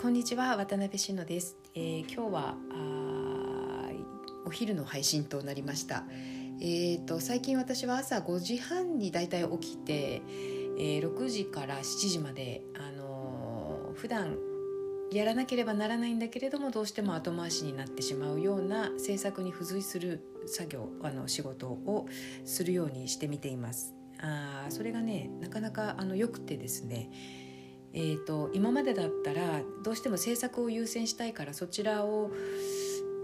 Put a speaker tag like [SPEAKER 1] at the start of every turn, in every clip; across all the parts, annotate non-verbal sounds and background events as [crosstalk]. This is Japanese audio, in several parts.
[SPEAKER 1] こんにちは渡辺志乃です、えー、今日はあお昼の配信となりましたえーと、最近私は朝5時半にだいたい起きて、えー、6時から7時まで、あのー、普段やらなければならないんだけれどもどうしても後回しになってしまうような制作に付随する作業あの仕事をするようにしてみています。あそれがねなかなかあのよくてですねえーと、今までだったらどうしても制作を優先したいからそちらを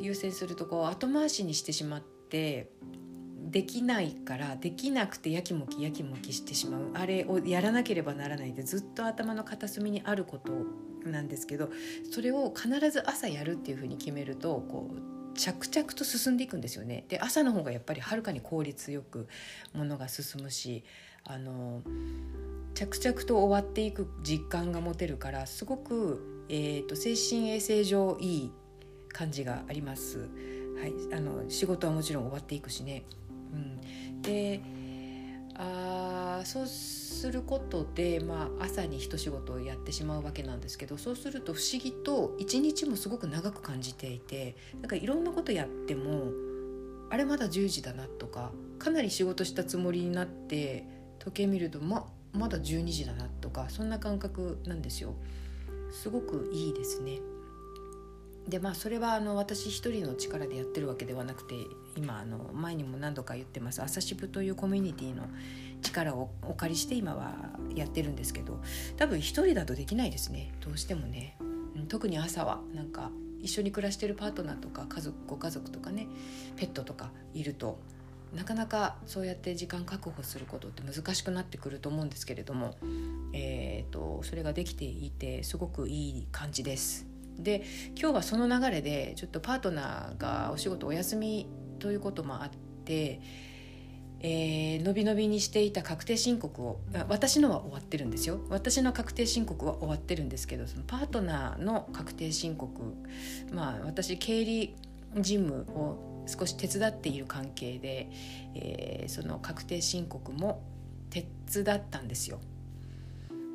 [SPEAKER 1] 優先するとこう後回しにしてしまってできないからできなくてやきもきやきもきしてしまうあれをやらなければならないでずっと頭の片隅にあることなんですけどそれを必ず朝やるっていうふうに決めるとこう着々と進んでいくんですよね。で朝の方がやっぱりはるかに効率よくものが進むしあの着々と終わっていく実感が持てるからすごく、えーと、精神衛生上いい感じがあります。はい、あの仕事はもちろん終わっていくしね。うん、であそうすることで、まあ、朝に一仕事をやってしまうわけなんですけどそうすると不思議と一日もすごく長く感じていてなんかいろんなことやってもあれまだ10時だなとかかなり仕事したつもりになって時計見るとままだ12時だなとかそんな感覚なんですよ。すごくいいですね。でまあそれはあの私一人の力でやってるわけではなくて今あの前にも何度か言ってます。朝渋というコミュニティの力をお借りして今はやってるんですけど多分一人だとできないですね。どうしてもね。特に朝はなんか一緒に暮らしてるパートナーとか家族ご家族とかねペットとかいるとなかなかそうやって時間確保することって難しくなってくると思うんですけれども、えーと、それができていてすごくいい感じです。で今日はその流れでちょっとパートナーがお仕事お休みということもあって、えー、のびのびにしていた確定申告を私のは終わってるんですよ私の確定申告は終わってるんですけどそのパートナーの確定申告まあ私経理事務を少し手伝っている関係で、えー、その確定申告も手伝ったんですよ。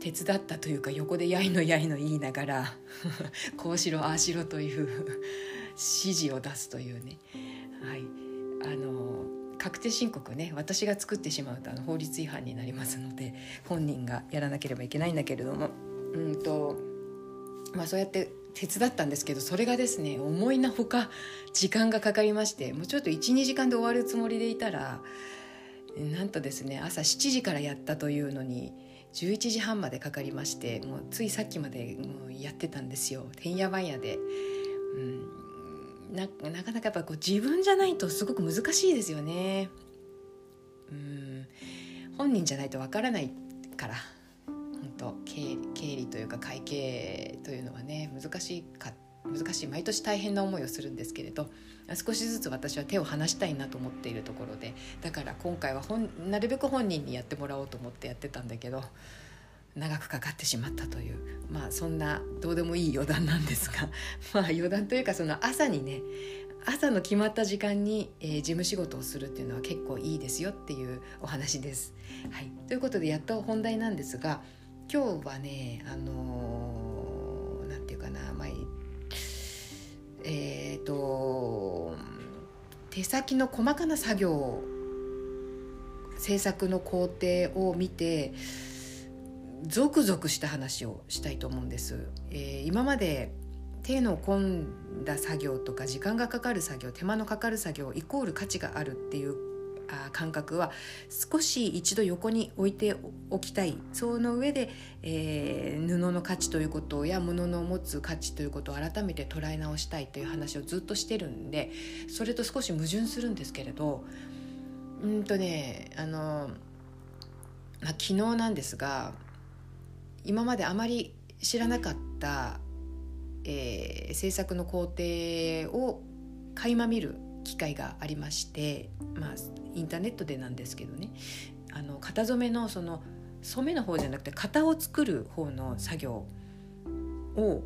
[SPEAKER 1] 手伝ったというか横でやいのやいの言いながら [laughs] こうしろああしろという指示を出すというね、はい、あの確定申告ね私が作ってしまうとあの法律違反になりますので本人がやらなければいけないんだけれどもうんとまあそうやって手伝ったんですけどそれがですね思いのほか時間がかかりましてもうちょっと12時間で終わるつもりでいたらなんとですね朝7時からやったというのに11時半までかかりましてもうついさっきまでもうやってたんですよてんやわんやで。うんななかなかやっぱこう自分じゃないとすごく難しいですよね。うん本人じゃないとわからないからと経理というか会計というのはね難しいか難しい毎年大変な思いをするんですけれど少しずつ私は手を離したいなと思っているところでだから今回は本なるべく本人にやってもらおうと思ってやってたんだけど長くかかってしまったというまあそんなどうでもいい余談なんですが [laughs] まあ余談というかその朝にね朝の決まった時間に、えー、事務仕事をするっていうのは結構いいですよっていうお話です。はい、ということでやっと本題なんですが今日はねあのー、なんていうかなまあえっ、ー、と手先の細かな作業制作の工程を見てゾクゾクした話をしたいと思うんです。えー、今まで手の込んだ作業とか時間がかかる作業手間のかかる作業イコール価値があるっていう感覚は少し一度横に置いておきたい。その上で、えー、布の価値ということや物の持つ価値ということを改めて捉え直したいという話をずっとしてるんでそれと少し矛盾するんですけれどうんとねあの、まあ、昨日なんですが今まであまり知らなかった、えー、制作の工程を垣間見る機会がありまして、まあ、インターネットでなんですけどね。あの型染めのその染めの方じゃなくて型を作る方の作業を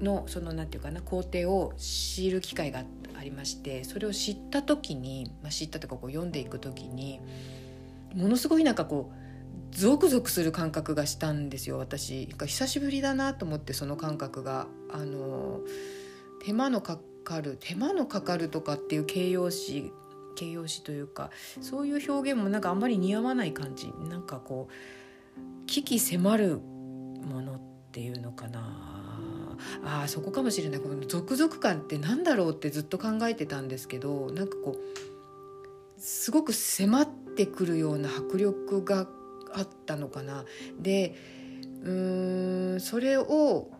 [SPEAKER 1] のそのなんていうかな工程を知る機会がありましてそれを知った時に、まあ、知ったとかこう読んでいく時にものすごいなんかこうゾクゾクする感覚がしたんですよ私。久しぶりだなと思ってその感覚が。あの手間のかかる手間のかかるとかっていう形容詞形容詞というかそういう表現もなんかあんまり似合わない感じ。なんかこう危機迫るものっていうのかな。あそこかもしれない。この続々感って何だろうってずっと考えてたんですけどなんかこうすごく迫ってくるような迫力があったのかな。でうーんそれを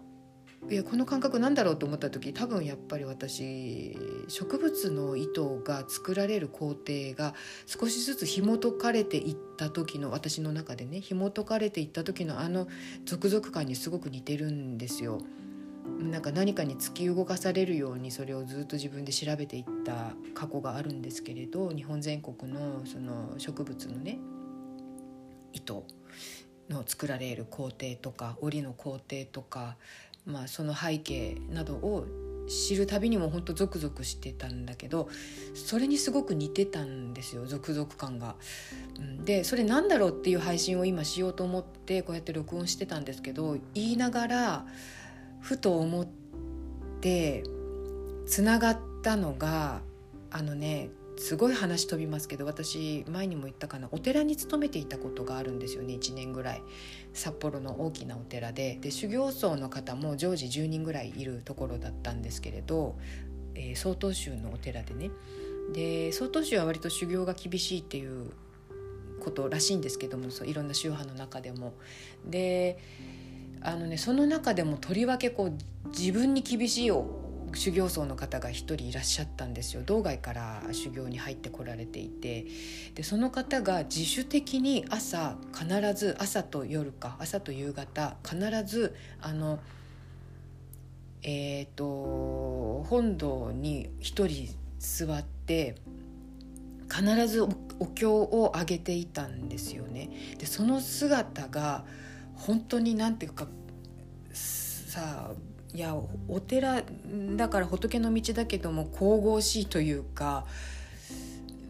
[SPEAKER 1] いやこの感覚なんだろうと思った時多分やっぱり私植物の糸が作られる工程が少しずつ紐解かれていった時の私の中でね紐解かれていった時のあの続々感にすごく似てるんですよ。なんか何かに突き動かされるようにそれをずっと自分で調べていった過去があるんですけれど日本全国のその植物のね糸の作られる工程とか織りの工程とか、まあ、その背景などを知るたびにも本当ゾクゾクしてたんだけどそれにすごく似てたんですよゾクゾク感が。でそれなんだろうっていう配信を今しようと思ってこうやって録音してたんですけど言いながらふと思ってつながったのがあのねすごい話飛びますけど私前にも言ったかなお寺に勤めていたことがあるんですよね1年ぐらい。札幌の大きなお寺で。で修行僧の方も常時10人ぐらいいるところだったんですけれど、えー、曹洞宗のお寺でね。で曹洞宗は割と修行が厳しいっていうことらしいんですけどもそういろんな宗派の中でも。であのねその中でもとりわけこう自分に厳しい修行僧の方が一人いらっしゃったんですよ道外から修行に入ってこられていてでその方が自主的に朝必ず朝と夜か朝と夕方必ずあのえっ、ー、と本堂に一人座って必ずお経をあげていたんですよね。でその姿が本当に何ていうかさいやお寺だから仏の道だけども神々しいというか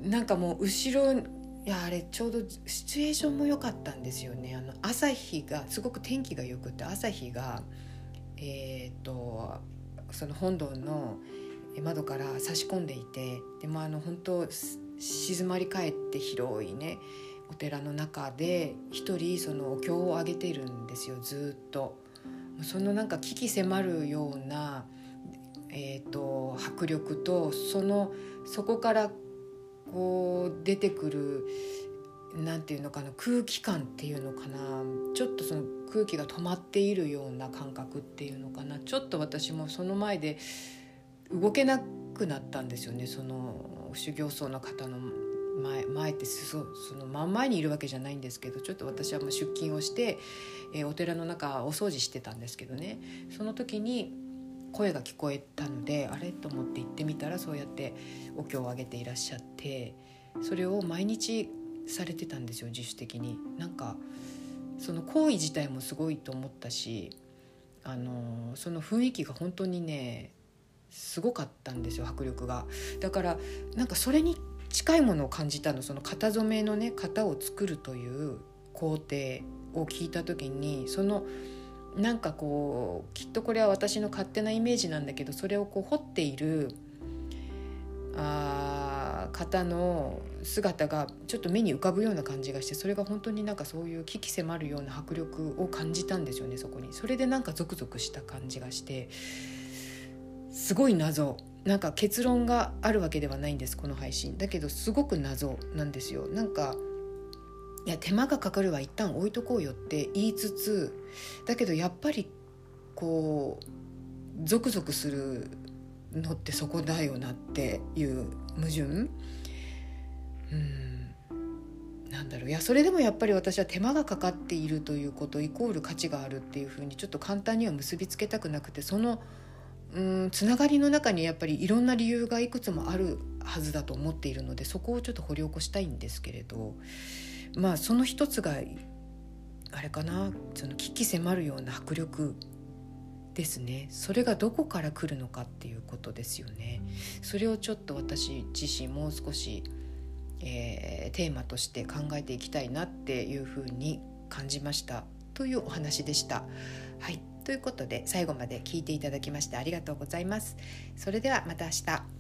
[SPEAKER 1] なんかもう後ろいやあれちょうどシチュエーションも良かったんですよねあの朝日がすごく天気がよくて朝日がえっ、とその本堂の窓から差し込んでいてでもあの本当静まり返って広いねお寺の中で一人そのお経をあげてるんですよずっと。そのなんか危機迫るような、えーと、迫力とそのそこからこう出てくるなんていうのかな空気感っていうのかなちょっとその空気が止まっているような感覚っていうのかな。ちょっと私もその前で動けなくなったんですよねその修行僧の方の前前ってそその真ん前にいるわけじゃないんですけどちょっと私はま出勤をして、えー、お寺の中お掃除してたんですけどね。その時に声が聞こえたのであれ？と思って行ってみたらそうやってお経をあげていらっしゃってそれを毎日されてたんですよ自主的に。なんかその行為自体もすごいと思ったしあのその雰囲気が本当にねすごかったんですよ迫力が。だからなんかそれに近いものを感じたのその型染めのね型を作るという工程を聞いた時にそのなんかこうきっとこれは私の勝手なイメージなんだけどそれをこう彫っているあ方の姿がちょっと目に浮かぶような感じがしてそれが本当になんかそういう危機迫るような迫力を感じたんですよねそこに。それでなんかゾクゾクした感じがして。すごい謎。なんか結論があるわけではないんですこの配信。だけどすごく謎なんですよ。なんかいや手間がかかるは一旦置いとこうよって言いつつだけどやっぱりこうゾクゾクするのってそこだよなっていう矛盾。うん。なんだろう。いやそれでもやっぱり私は手間がかかっているということイコール価値があるっていうふうにちょっと簡単には結びつけたくなくてそのうんつながりの中にやっぱりいろんな理由がいくつもあるはずだと思っているのでそこをちょっと掘り起こしたいんですけれどまあその一つがあれかなその危機迫るような迫力ですね。それがどこから来るのかっていうことですよね。それをちょっと私自身もう少しえー、テーマとして考えていきたいなっていうふうに感じました。というお話でした。はい。ということで最後まで聞いていただきましてありがとうございます。それではまた明日。